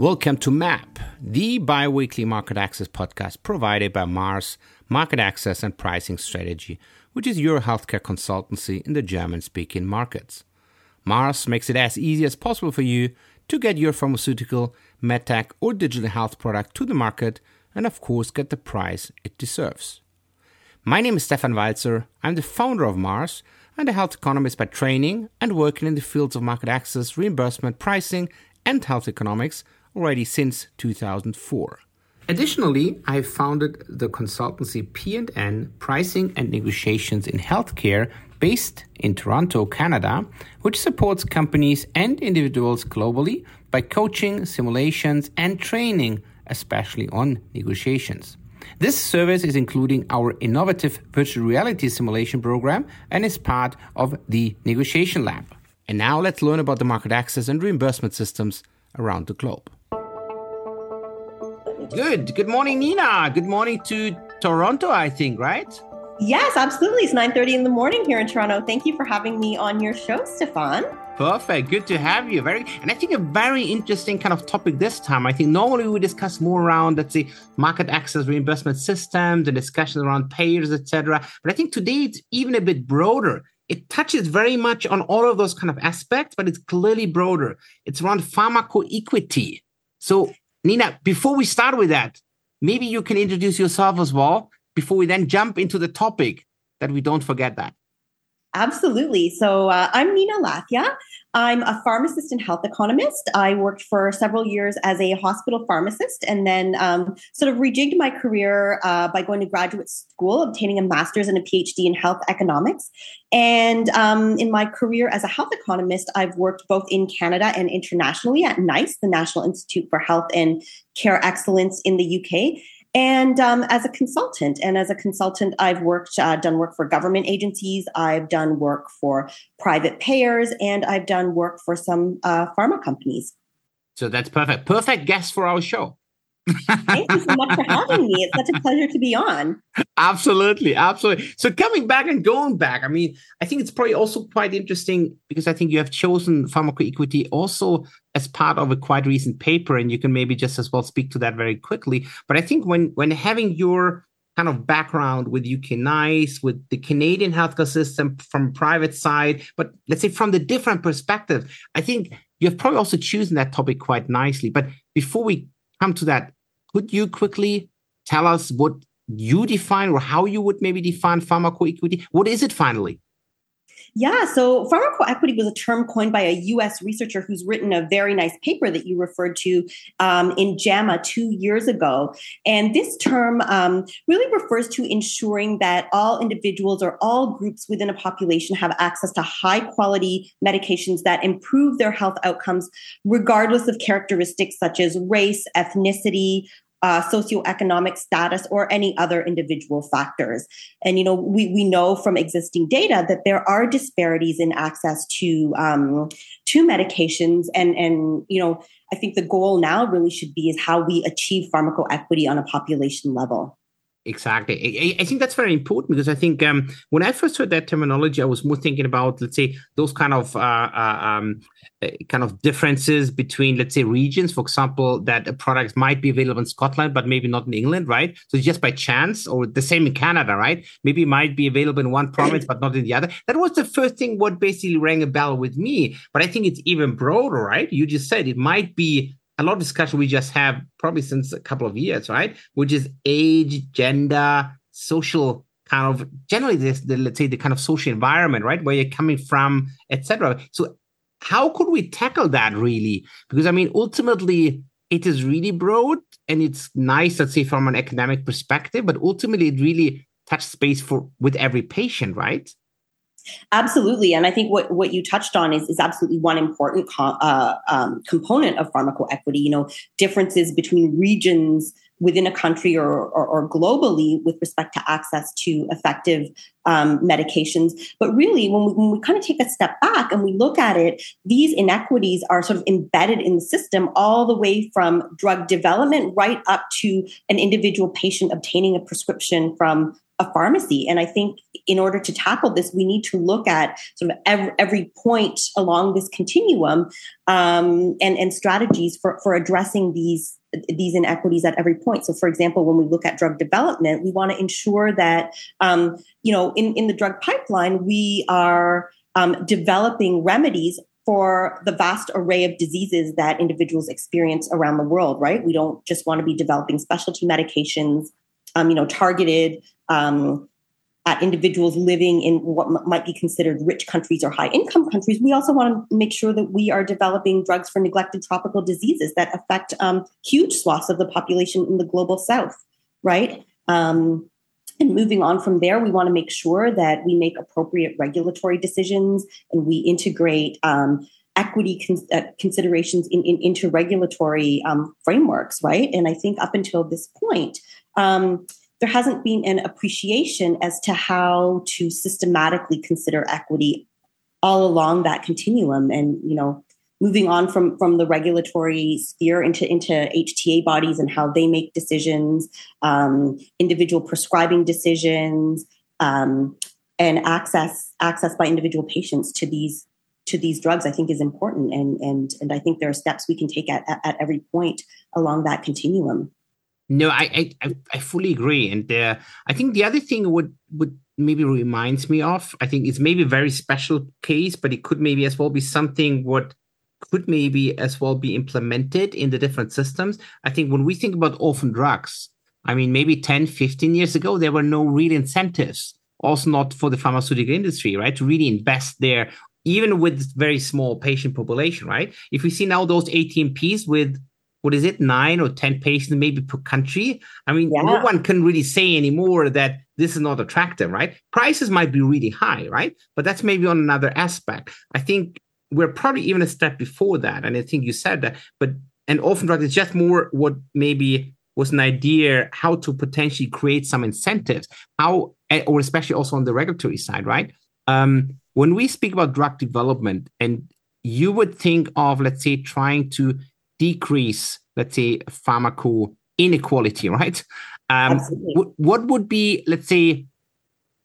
Welcome to MAP, the bi weekly market access podcast provided by Mars Market Access and Pricing Strategy, which is your healthcare consultancy in the German speaking markets. Mars makes it as easy as possible for you to get your pharmaceutical, medtech, or digital health product to the market and, of course, get the price it deserves. My name is Stefan Walzer. I'm the founder of Mars and a health economist by training and working in the fields of market access, reimbursement, pricing, and health economics already since 2004. Additionally, I founded the consultancy P&N Pricing and Negotiations in Healthcare based in Toronto, Canada, which supports companies and individuals globally by coaching, simulations, and training, especially on negotiations. This service is including our innovative virtual reality simulation program and is part of the Negotiation Lab. And now let's learn about the market access and reimbursement systems around the globe. Good. Good morning, Nina. Good morning to Toronto, I think, right? Yes, absolutely. It's 9:30 in the morning here in Toronto. Thank you for having me on your show, Stefan. Perfect. Good to have you. Very and I think a very interesting kind of topic this time. I think normally we discuss more around let's say market access reimbursement systems, the discussions around payers, etc. But I think today it's even a bit broader. It touches very much on all of those kind of aspects, but it's clearly broader. It's around pharmacoequity. So Nina, before we start with that, maybe you can introduce yourself as well before we then jump into the topic that we don't forget that. Absolutely. So uh, I'm Nina Lathia. I'm a pharmacist and health economist. I worked for several years as a hospital pharmacist and then um, sort of rejigged my career uh, by going to graduate school, obtaining a master's and a PhD in health economics. And um, in my career as a health economist, I've worked both in Canada and internationally at NICE, the National Institute for Health and Care Excellence in the UK and um, as a consultant and as a consultant i've worked uh, done work for government agencies i've done work for private payers and i've done work for some uh, pharma companies. So that's perfect. Perfect guest for our show Thank you so much for having me. It's such a pleasure to be on. Absolutely, absolutely. So coming back and going back, I mean, I think it's probably also quite interesting because I think you have chosen pharmacoequity also as part of a quite recent paper, and you can maybe just as well speak to that very quickly. But I think when when having your kind of background with UK NICE, with the Canadian healthcare system from private side, but let's say from the different perspective, I think you have probably also chosen that topic quite nicely. But before we come to that, could you quickly tell us what you define or how you would maybe define pharmacoequity? What is it finally? Yeah, so pharmacoequity was a term coined by a US researcher who's written a very nice paper that you referred to um, in JAMA two years ago. And this term um, really refers to ensuring that all individuals or all groups within a population have access to high quality medications that improve their health outcomes, regardless of characteristics such as race, ethnicity, uh, socioeconomic status or any other individual factors. And you know, we we know from existing data that there are disparities in access to um, to medications, and and you know, I think the goal now really should be is how we achieve pharmacoequity on a population level. Exactly. I, I, think that's very important because I think um, when I first heard that terminology, I was more thinking about, let's say, those kind of uh, uh, um, uh, kind of differences between, let's say, regions. For example, that a product might be available in Scotland, but maybe not in England, right? So just by chance, or the same in Canada, right? Maybe might be available in one province, but not in the other. That was the first thing what basically rang a bell with me. But I think it's even broader, right? You just said it might be a lot of discussion we just have probably since a couple of years, right? Which is age, gender, social kind of generally this the, let's say the kind of social environment, right? Where you're coming from, etc. So how could we tackle that really? Because I mean, ultimately it is really broad and it's nice, let's say, from an academic perspective, but ultimately it really touches space for with every patient, right? Absolutely, and I think what, what you touched on is, is absolutely one important uh, um, component of pharmacoequity. You know, differences between regions within a country or, or, or globally with respect to access to effective um, medications. But really, when we, when we kind of take a step back and we look at it, these inequities are sort of embedded in the system all the way from drug development right up to an individual patient obtaining a prescription from a pharmacy. And I think in order to tackle this, we need to look at sort of every, every point along this continuum um, and, and strategies for, for addressing these these inequities at every point. So, for example, when we look at drug development, we want to ensure that um, you know in, in the drug pipeline we are um, developing remedies for the vast array of diseases that individuals experience around the world. Right? We don't just want to be developing specialty medications, um, you know, targeted um, at individuals living in what m- might be considered rich countries or high income countries, we also want to make sure that we are developing drugs for neglected tropical diseases that affect um, huge swaths of the population in the global south, right? Um, and moving on from there, we want to make sure that we make appropriate regulatory decisions and we integrate um, equity con- uh, considerations in, in, into regulatory um, frameworks, right? And I think up until this point, um, there hasn't been an appreciation as to how to systematically consider equity all along that continuum and you know moving on from from the regulatory sphere into into hta bodies and how they make decisions um, individual prescribing decisions um, and access access by individual patients to these to these drugs i think is important. And and and i think there are steps we can take at, at, at every point along that continuum no, I I, I fully agree, and uh, I think the other thing would would maybe reminds me of I think it's maybe a very special case, but it could maybe as well be something what could maybe as well be implemented in the different systems. I think when we think about orphan drugs, I mean maybe 10, 15 years ago there were no real incentives, also not for the pharmaceutical industry, right, to really invest there even with very small patient population, right? If we see now those ATMPs with what is it, nine or 10 patients maybe per country. I mean, yeah. no one can really say anymore that this is not attractive, right? Prices might be really high, right? But that's maybe on another aspect. I think we're probably even a step before that. And I think you said that, but and orphan drug is just more what maybe was an idea how to potentially create some incentives, how, eh, or especially also on the regulatory side, right? Um, when we speak about drug development, and you would think of, let's say, trying to decrease, let's say, pharmaco inequality, right? Um, w- what would be, let's say,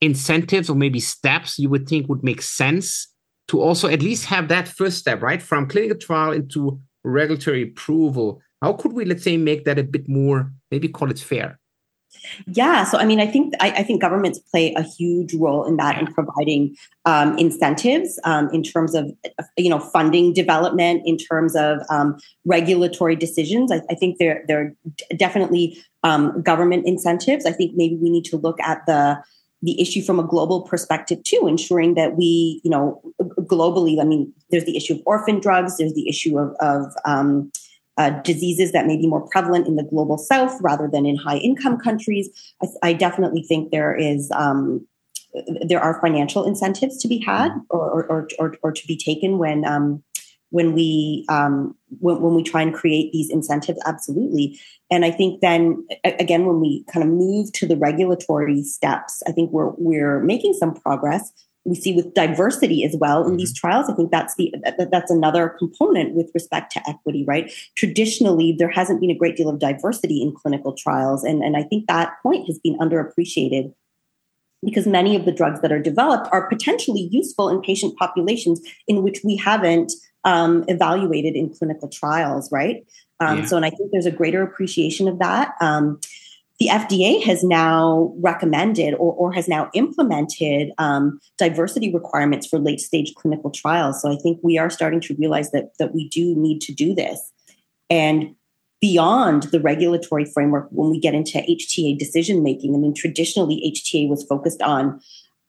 incentives or maybe steps you would think would make sense to also at least have that first step, right? From clinical trial into regulatory approval. How could we, let's say, make that a bit more, maybe call it fair? Yeah, so I mean, I think I, I, think governments play a huge role in that in providing um, incentives um, in terms of you know funding development, in terms of um, regulatory decisions. I, I, think there there are definitely um, government incentives. I think maybe we need to look at the the issue from a global perspective too, ensuring that we you know globally. I mean, there's the issue of orphan drugs. There's the issue of of um, uh, diseases that may be more prevalent in the global south rather than in high income countries. I, I definitely think there is um, there are financial incentives to be had or or, or, or to be taken when um, when we um, when, when we try and create these incentives absolutely and i think then again when we kind of move to the regulatory steps i think we're we're making some progress we see with diversity as well in these mm-hmm. trials. I think that's the that, that's another component with respect to equity, right? Traditionally, there hasn't been a great deal of diversity in clinical trials, and and I think that point has been underappreciated because many of the drugs that are developed are potentially useful in patient populations in which we haven't um, evaluated in clinical trials, right? Um, yeah. So, and I think there's a greater appreciation of that. Um, the FDA has now recommended or, or has now implemented um, diversity requirements for late stage clinical trials. So I think we are starting to realize that, that we do need to do this. And beyond the regulatory framework, when we get into HTA decision making, I mean, traditionally HTA was focused on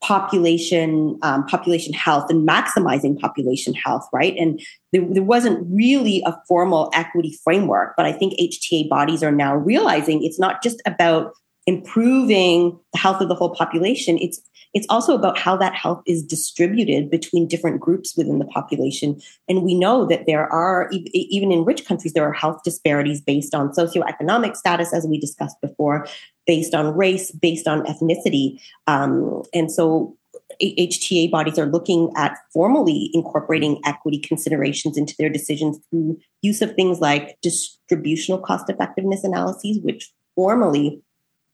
population um, population health and maximizing population health right? And there, there wasn't really a formal equity framework but i think hta bodies are now realizing it's not just about improving the health of the whole population it's it's also about how that health is distributed between different groups within the population and we know that there are even in rich countries there are health disparities based on socioeconomic status as we discussed before based on race, based on ethnicity. Um, and so HTA bodies are looking at formally incorporating equity considerations into their decisions through use of things like distributional cost effectiveness analyses, which formally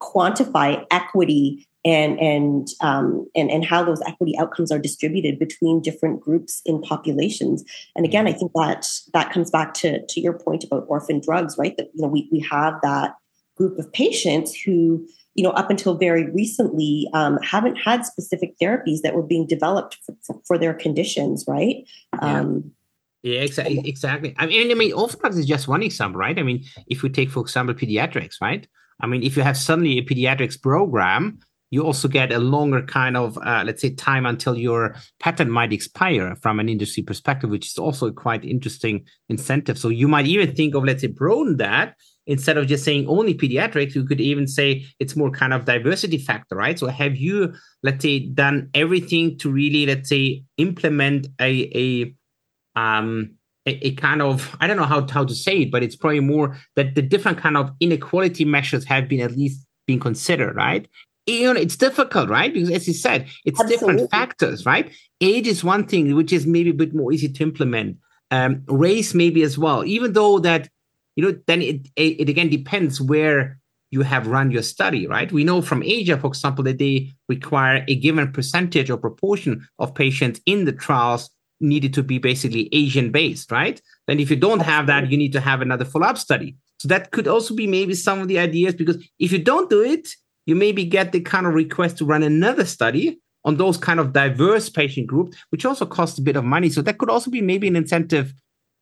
quantify equity and and um, and and how those equity outcomes are distributed between different groups in populations. And again, I think that that comes back to to your point about orphan drugs, right? That you know we we have that group of patients who you know up until very recently um, haven't had specific therapies that were being developed for, for their conditions, right? Yeah. Um, yeah, exactly. Exactly. I mean, I mean, orphan drugs is just one example, right? I mean, if we take, for example, pediatrics, right? I mean, if you have suddenly a pediatrics program you also get a longer kind of uh, let's say time until your patent might expire from an industry perspective which is also a quite interesting incentive. So you might even think of let's say broaden that instead of just saying only pediatrics you could even say it's more kind of diversity factor right? So have you let's say done everything to really let's say implement a a um a, kind of I don't know how, how to say it, but it's probably more that the different kind of inequality measures have been at least being considered, right? you know, it's difficult, right? Because as you said, it's Absolutely. different factors, right? Age is one thing, which is maybe a bit more easy to implement. Um, race maybe as well, even though that, you know, then it, it, it again depends where you have run your study, right? We know from Asia, for example, that they require a given percentage or proportion of patients in the trials needed to be basically Asian based, right? Then if you don't have that, you need to have another follow-up study. So that could also be maybe some of the ideas because if you don't do it, you maybe get the kind of request to run another study on those kind of diverse patient groups, which also costs a bit of money. So that could also be maybe an incentive,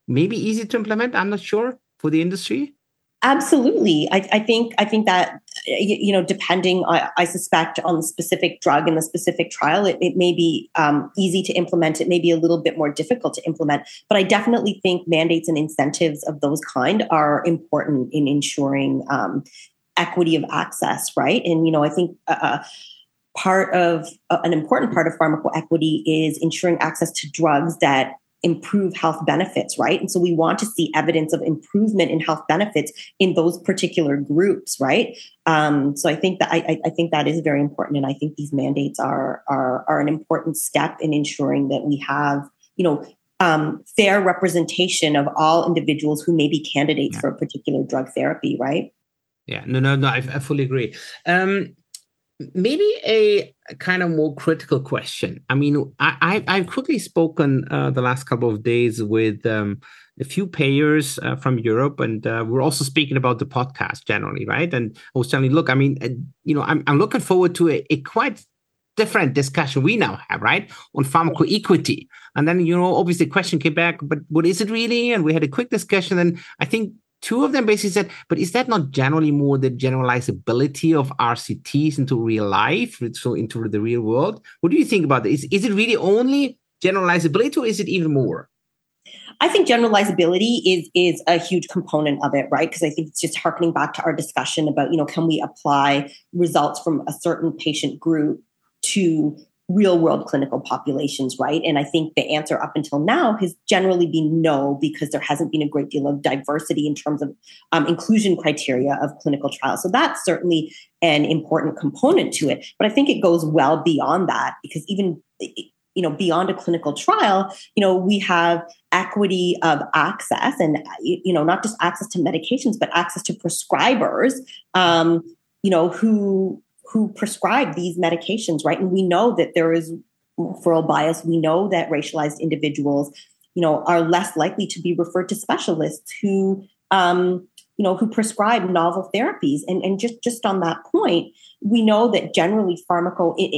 maybe easy to implement. I'm not sure for the industry. Absolutely, I, I think I think that you know, depending, I, I, suspect on the specific drug and the specific trial, it, it may be um, easy to implement. It may be a little bit more difficult to implement, but I definitely think mandates and incentives of those kind are important in ensuring um, equity of access, right? And you know, I think uh, uh, part of uh, an important part of pharmacoequity is ensuring access to drugs that improve health benefits, right? And so we want to see evidence of improvement in health benefits in those particular groups, right? Um, so I think that I, I, think that is very important, and I think these mandates are are are an important step in ensuring that we have, you know. Um, fair representation of all individuals who may be candidates yeah. for a particular drug therapy, right? yeah no no no i, I fully agree um maybe a kind of more critical question i mean i, I have quickly spoken uh, the last couple of days with um, a few payers uh, from europe and uh, we're also speaking about the podcast generally right and i was telling you look i mean uh, you know i'm, I'm looking forward to a, a quite different discussion we now have, right, on pharmacoequity. And then, you know, obviously the question came back, but what is it really? And we had a quick discussion. And I think two of them basically said, but is that not generally more the generalizability of RCTs into real life, so into the real world? What do you think about this? Is, is it really only generalizability or is it even more? I think generalizability is is a huge component of it, right? Because I think it's just harkening back to our discussion about, you know, can we apply results from a certain patient group to real world clinical populations, right? And I think the answer up until now has generally been no, because there hasn't been a great deal of diversity in terms of um, inclusion criteria of clinical trials. So that's certainly an important component to it. But I think it goes well beyond that because even you know beyond a clinical trial you know we have equity of access and you know not just access to medications but access to prescribers um, you know who who prescribe these medications, right? And we know that there is referral bias. We know that racialized individuals, you know, are less likely to be referred to specialists who, um, you know, who prescribe novel therapies. And, and just, just on that point, we know that generally pharmaco, it,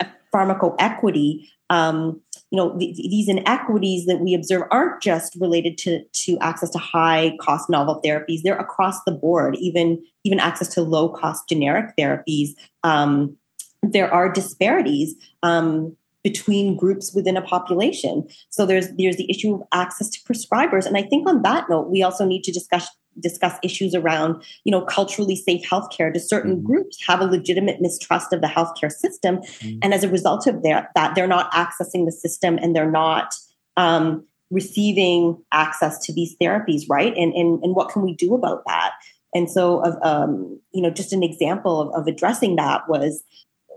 it, pharmacoequity um, you know th- these inequities that we observe aren't just related to to access to high cost novel therapies. They're across the board even even access to low cost generic therapies. Um, there are disparities um, between groups within a population. So there's there's the issue of access to prescribers. And i think on that note we also need to discuss discuss issues around, you know, culturally safe healthcare. Do certain mm-hmm. groups have a legitimate mistrust of the healthcare system? Mm-hmm. And as a result of that, that they're not accessing the system and they're not um, receiving access to these therapies, right? And, and, and what can we do about that? And so, of um, you know, just an example of, of addressing that was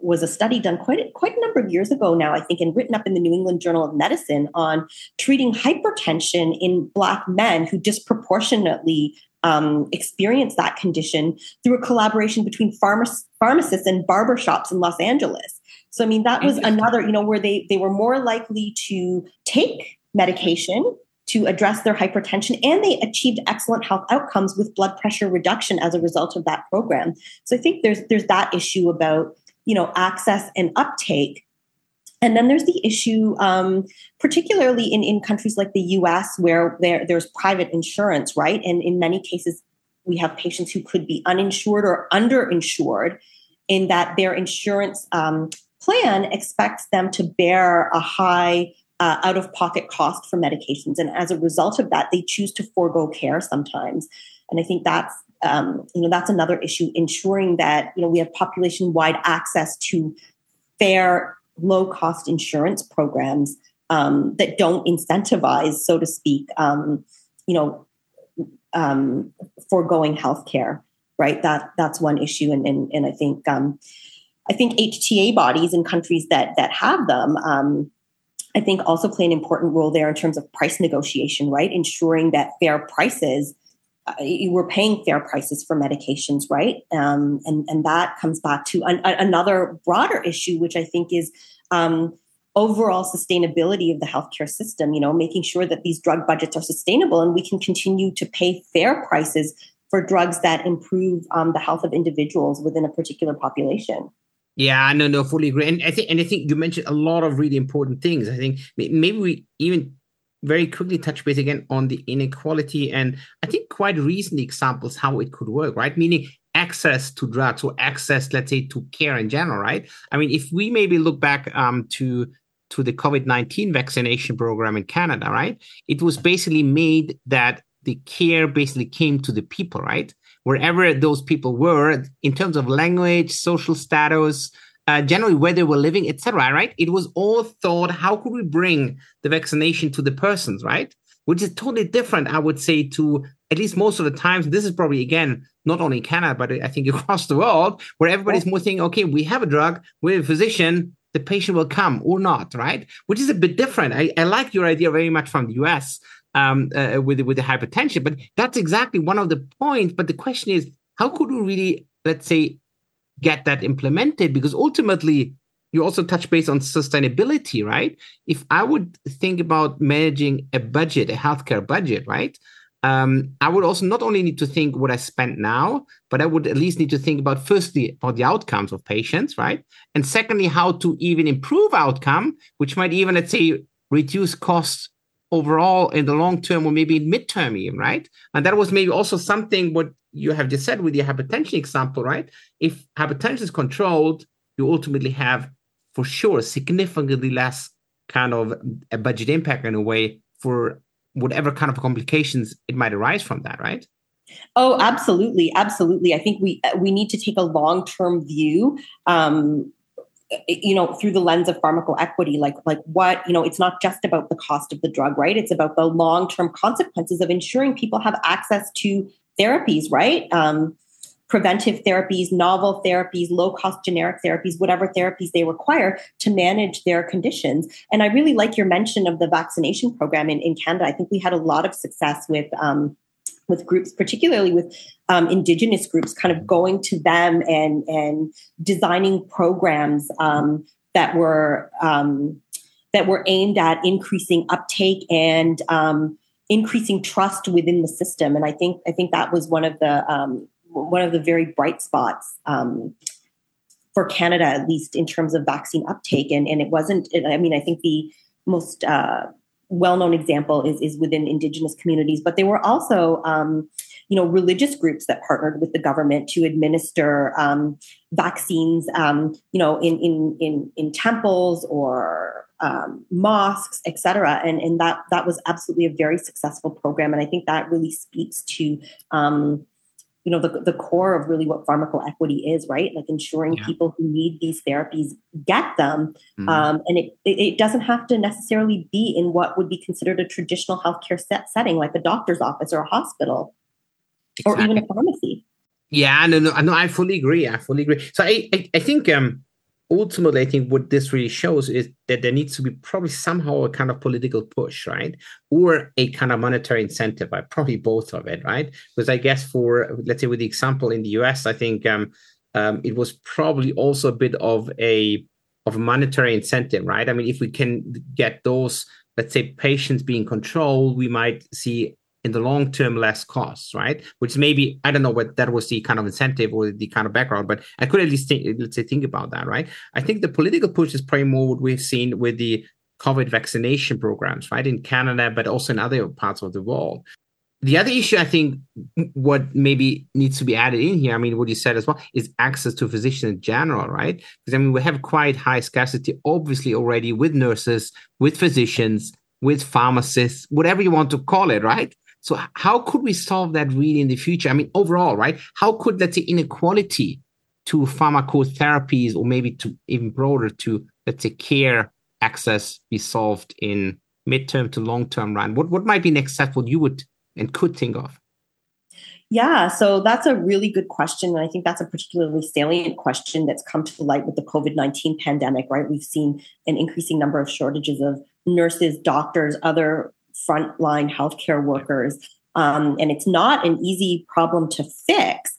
was a study done quite a, quite a number of years ago now, I think, and written up in the New England Journal of Medicine on treating hypertension in Black men who disproportionately um, experience that condition through a collaboration between pharma- pharmacists and barbershops in Los Angeles. So I mean that was another, you know, where they they were more likely to take medication to address their hypertension and they achieved excellent health outcomes with blood pressure reduction as a result of that program. So I think there's there's that issue about, you know, access and uptake and then there's the issue, um, particularly in, in countries like the US, where there, there's private insurance, right? And in many cases, we have patients who could be uninsured or underinsured in that their insurance um, plan expects them to bear a high uh, out of pocket cost for medications. And as a result of that, they choose to forego care sometimes. And I think that's um, you know that's another issue ensuring that you know we have population wide access to fair low cost insurance programs um, that don't incentivize, so to speak, um, you know, um, foregoing healthcare. Right. That that's one issue, and and, and I think um, I think HTA bodies in countries that that have them. Um, I think also play an important role there in terms of price negotiation, right? Ensuring that fair prices uh, we're paying fair prices for medications, right? Um, and and that comes back to an, another broader issue, which I think is um, overall sustainability of the healthcare system. You know, making sure that these drug budgets are sustainable and we can continue to pay fair prices for drugs that improve um, the health of individuals within a particular population. Yeah, no, no, fully agree. And I think, and I think you mentioned a lot of really important things. I think maybe we even very quickly touch base again on the inequality and I think quite recent examples how it could work, right? Meaning access to drugs or access, let's say, to care in general, right? I mean, if we maybe look back um, to to the COVID nineteen vaccination program in Canada, right? It was basically made that the care basically came to the people, right? Wherever those people were, in terms of language, social status, uh, generally where they were living, etc. Right? It was all thought: how could we bring the vaccination to the persons, right? Which is totally different, I would say, to at least most of the times. This is probably again not only in Canada, but I think across the world, where everybody's more thinking, okay, we have a drug, we're a physician, the patient will come or not, right? Which is a bit different. I, I like your idea very much from the US um, uh, with with the hypertension, but that's exactly one of the points. But the question is, how could we really, let's say, get that implemented? Because ultimately, you also touch base on sustainability, right? If I would think about managing a budget, a healthcare budget, right? Um, I would also not only need to think what I spent now, but I would at least need to think about firstly about the outcomes of patients, right? And secondly, how to even improve outcome, which might even, let's say, reduce costs overall in the long term or maybe in midterm even, right? And that was maybe also something what you have just said with your hypertension example, right? If hypertension is controlled, you ultimately have for sure significantly less kind of a budget impact in a way for whatever kind of complications it might arise from that, right? Oh, absolutely, absolutely. I think we we need to take a long term view. Um, you know through the lens of pharmacoequity like like what you know it's not just about the cost of the drug right it's about the long term consequences of ensuring people have access to therapies right um, preventive therapies, novel therapies, low cost generic therapies, whatever therapies they require to manage their conditions. And I really like your mention of the vaccination program in, in Canada. I think we had a lot of success with. Um, with groups, particularly with um, indigenous groups, kind of going to them and and designing programs um, that were um, that were aimed at increasing uptake and um, increasing trust within the system. And I think I think that was one of the um, one of the very bright spots um, for Canada, at least in terms of vaccine uptake. And, and it wasn't, I mean, I think the most uh, well known example is, is within Indigenous communities, but there were also, um, you know, religious groups that partnered with the government to administer um, vaccines, um, you know, in, in, in, in temples or um, mosques, et cetera. And, and that, that was absolutely a very successful program. And I think that really speaks to, um, you know the, the core of really what pharmacoequity is right like ensuring yeah. people who need these therapies get them mm-hmm. um, and it, it doesn't have to necessarily be in what would be considered a traditional healthcare set setting like a doctor's office or a hospital exactly. or even a pharmacy yeah no no no i fully agree i fully agree so i i, I think um ultimately, I think what this really shows is that there needs to be probably somehow a kind of political push, right? Or a kind of monetary incentive, right? probably both of it, right? Because I guess for, let's say, with the example in the US, I think um, um, it was probably also a bit of a of a monetary incentive, right? I mean, if we can get those, let's say, patients being controlled, we might see in the long term less costs, right? Which maybe I don't know what that was the kind of incentive or the kind of background, but I could at least think, let's say think about that, right? I think the political push is probably more what we've seen with the COVID vaccination programs, right, in Canada, but also in other parts of the world. The other issue, I think, what maybe needs to be added in here, I mean, what you said as well, is access to physicians in general, right? Because I mean, we have quite high scarcity, obviously, already with nurses, with physicians, with pharmacists, whatever you want to call it, right? So how could we solve that really in the future? I mean, overall, right? How could let's say inequality to pharmacotherapies or maybe to even broader to let's say care access be solved in midterm to long term run? What what might be next step what you would and could think of? Yeah, so that's a really good question. And I think that's a particularly salient question that's come to light with the COVID 19 pandemic, right? We've seen an increasing number of shortages of nurses, doctors, other frontline healthcare workers. Um, and it's not an easy problem to fix.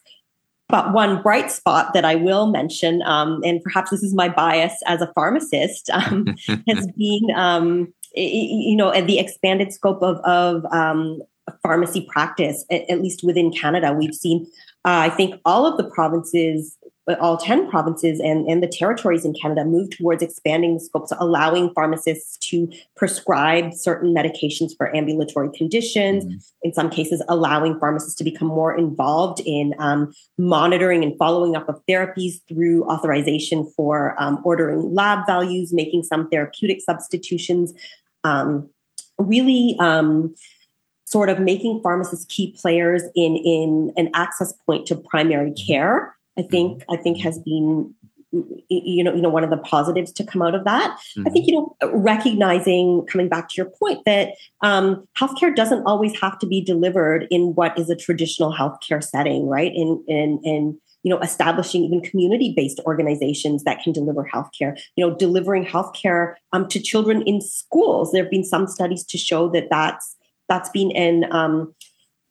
But one bright spot that I will mention, um, and perhaps this is my bias as a pharmacist, um, has been, um, you know, the expanded scope of, of um, pharmacy practice, at, at, least within Canada. We've seen, uh, I think, all of the provinces all 10 provinces and, and the territories in Canada move towards expanding the scopes, allowing pharmacists to prescribe certain medications for ambulatory conditions. Mm-hmm. In some cases, allowing pharmacists to become more involved in um, monitoring and following up of therapies through authorization for um, ordering lab values, making some therapeutic substitutions. Um, really, um, sort of making pharmacists key players in in an access point to primary care I think I think has been you know you know one of the positives to come out of that. Mm-hmm. i think you know recognizing coming back to your point that um, healthcare doesn't always have to be delivered in what is a traditional healthcare setting right? In in in you know establishing even community based organizations that can deliver healthcare. You know delivering healthcare um, to children in schools. There have been some studies to show that that's that's been an um,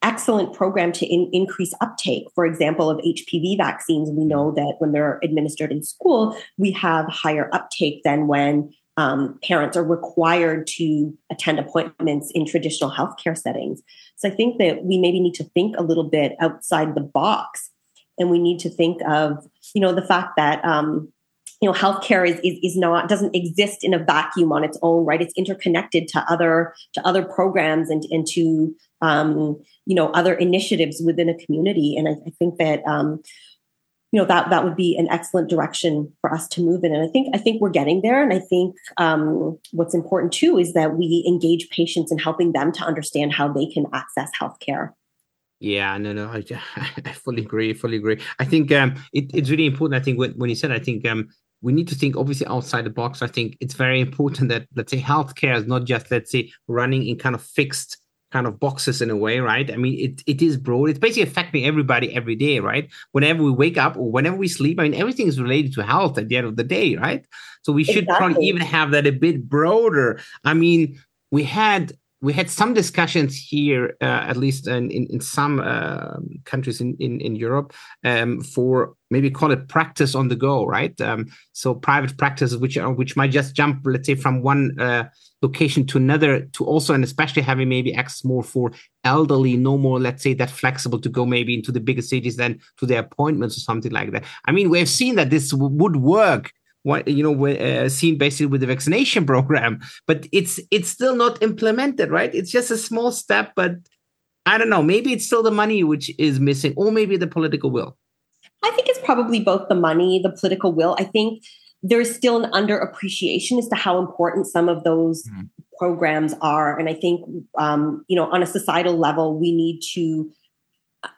excellent program to in, increase uptake. For example, of HPV vaccines, we know that when they're administered in school, we have higher uptake than when um, parents are required to attend appointments in traditional healthcare settings. So I think that we maybe need to think a little bit outside the box, and we need to think of you know the fact that um, you know healthcare is, is is not doesn't exist in a vacuum on its own right it's interconnected to other to other programs and and to um, you know other initiatives within a community and i, I think that um, you know that that would be an excellent direction for us to move in and i think i think we're getting there and i think um, what's important too is that we engage patients in helping them to understand how they can access healthcare yeah, no, no, I, I fully agree, fully agree. I think um, it, it's really important. I think when, when you said, I think um, we need to think obviously outside the box. I think it's very important that let's say healthcare is not just let's say running in kind of fixed kind of boxes in a way, right? I mean, it, it is broad. It's basically affecting everybody every day, right? Whenever we wake up or whenever we sleep, I mean, everything is related to health at the end of the day, right? So we should exactly. probably even have that a bit broader. I mean, we had we had some discussions here, uh, at least in, in, in some uh, countries in, in, in Europe, um, for maybe call it practice on the go, right? Um, so private practices, which are, which might just jump, let's say, from one uh, location to another, to also and especially having maybe access more for elderly, no more, let's say, that flexible to go maybe into the bigger cities than to their appointments or something like that. I mean, we've seen that this w- would work what you know uh, seen basically with the vaccination program but it's it's still not implemented right? It's just a small step but i don't know. Maybe it's still the money which is missing or maybe the political will. I think it's probably both the money the political will. I think there's still an underappreciation as to how important some of those mm-hmm. programs are. And i think um, you know on a societal level we need to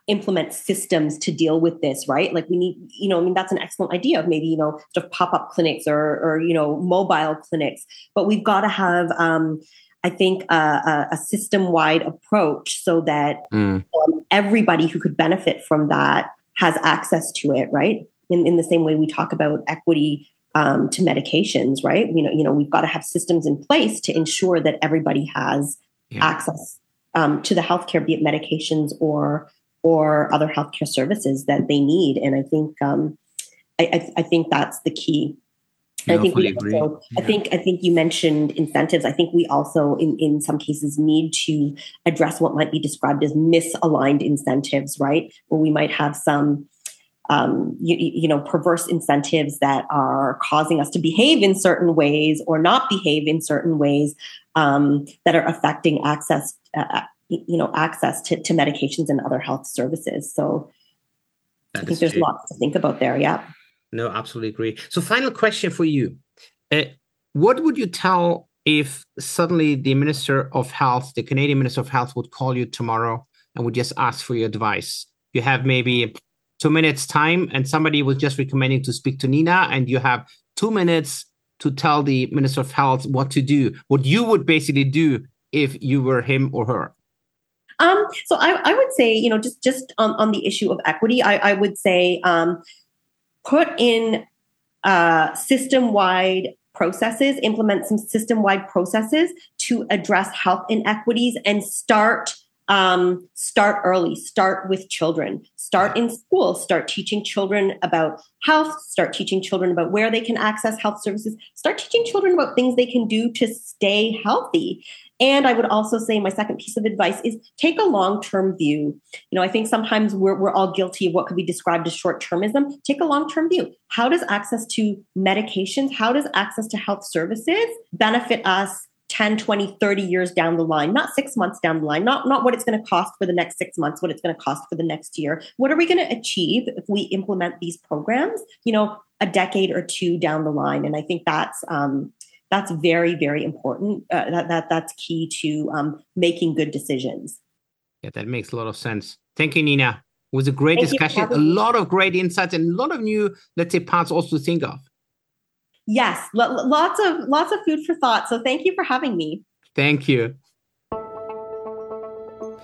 implement systems to deal with this right like we need you know i mean that's an excellent idea of maybe you know sort of pop-up clinics or or you know mobile clinics but we've got to have um i think a, a system-wide approach so that mm. um, everybody who could benefit from that has access to it right in, in the same way we talk about equity um, to medications, right? You know, you know, we've got to have systems in place to ensure that everybody has yeah. access um, to the healthcare, be it medications or or other healthcare services that they need. And I think um, I, I, I think that's the key. I think we also, yeah. I think I think you mentioned incentives. I think we also in, in some cases need to address what might be described as misaligned incentives, right? Where we might have some um, you, you, know perverse incentives that are causing us to behave in certain ways or not behave in certain ways um, that are affecting access uh, uh you know access to, to medications and other health services. So that i think there's true. lots to think about there. Yeah. No absolutely agree. So final question for you. Uh, what would you tell if suddenly the minister of health the canadian minister of health would call you tomorrow and would just ask for your advice? You have maybe two minutes time and somebody was just recommending to speak to nina and you have two minutes to tell the minister of health what to do what you would basically do if you were him or her um, so I, I, would say you know just just on, on the issue of equity i, I would say um, put in uh, system wide processes implement some system wide processes to address health inequities and start um, start early, start with children, start in school, start teaching children about health, start teaching children about where they can access health services, start teaching children about things they can do to stay healthy. And I would also say my second piece of advice is take a long term view. You know, I think sometimes we're, we're all guilty of what could be described as short termism. Take a long term view. How does access to medications, how does access to health services benefit us 10 20 30 years down the line not six months down the line not not what it's going to cost for the next six months what it's going to cost for the next year what are we going to achieve if we implement these programs you know a decade or two down the line and i think that's um, that's very very important uh, that, that that's key to um, making good decisions yeah that makes a lot of sense thank you nina it was a great Thank discussion a lot of great insights and a lot of new let's say parts also to think of Yes, lots of lots of food for thought. So thank you for having me. Thank you.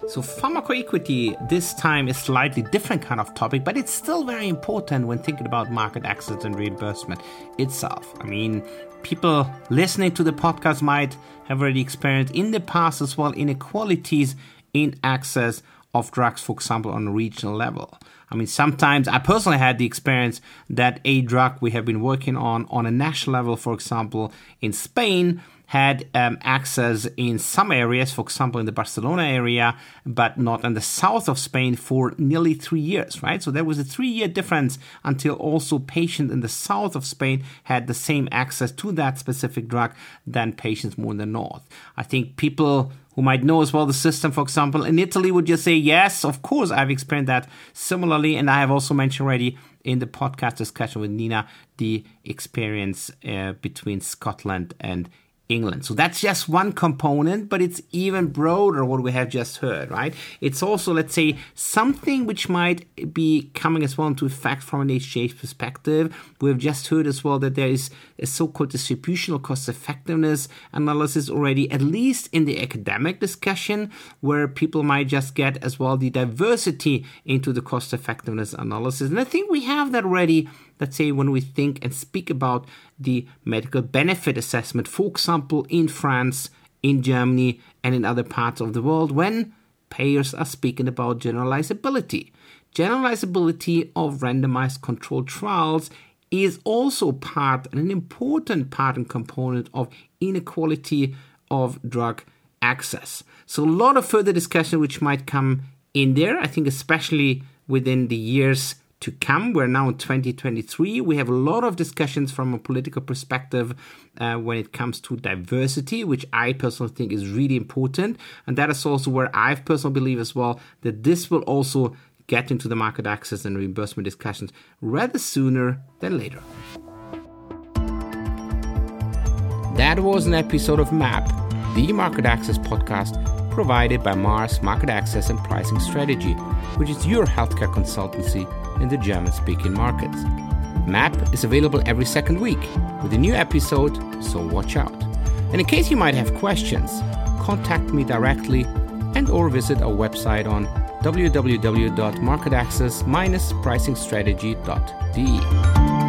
So pharmacoequity this time is slightly different kind of topic, but it's still very important when thinking about market access and reimbursement itself. I mean, people listening to the podcast might have already experienced in the past as well inequalities in access of drugs, for example, on a regional level. I mean, sometimes I personally had the experience that a drug we have been working on on a national level, for example, in Spain, had um, access in some areas, for example, in the Barcelona area, but not in the south of Spain for nearly three years, right? So there was a three year difference until also patients in the south of Spain had the same access to that specific drug than patients more in the north. I think people who might know as well the system, for example, in Italy would just say, yes, of course, I've experienced that similarly. And I have also mentioned already in the podcast discussion with Nina the experience uh, between Scotland and England. So that's just one component, but it's even broader what we have just heard, right? It's also, let's say, something which might be coming as well into effect from an HGH perspective. We've just heard as well that there is a so-called distributional cost effectiveness analysis already, at least in the academic discussion, where people might just get as well the diversity into the cost effectiveness analysis. And I think we have that already let's say when we think and speak about the medical benefit assessment, for example, in France, in Germany, and in other parts of the world, when payers are speaking about generalizability. Generalizability of randomized controlled trials is also part and an important part and component of inequality of drug access. So, a lot of further discussion which might come in there, I think, especially within the years to come. We're now in 2023. We have a lot of discussions from a political perspective uh, when it comes to diversity, which I personally think is really important. And that is also where I personally believe as well that this will also get into the market access and reimbursement discussions rather sooner than later. That was an episode of MAP, the market access podcast provided by Mars Market Access and Pricing Strategy, which is your healthcare consultancy in the German speaking markets. MAP is available every second week with a new episode, so watch out. And in case you might have questions, contact me directly and or visit our website on www.marketaccess-pricingstrategy.de.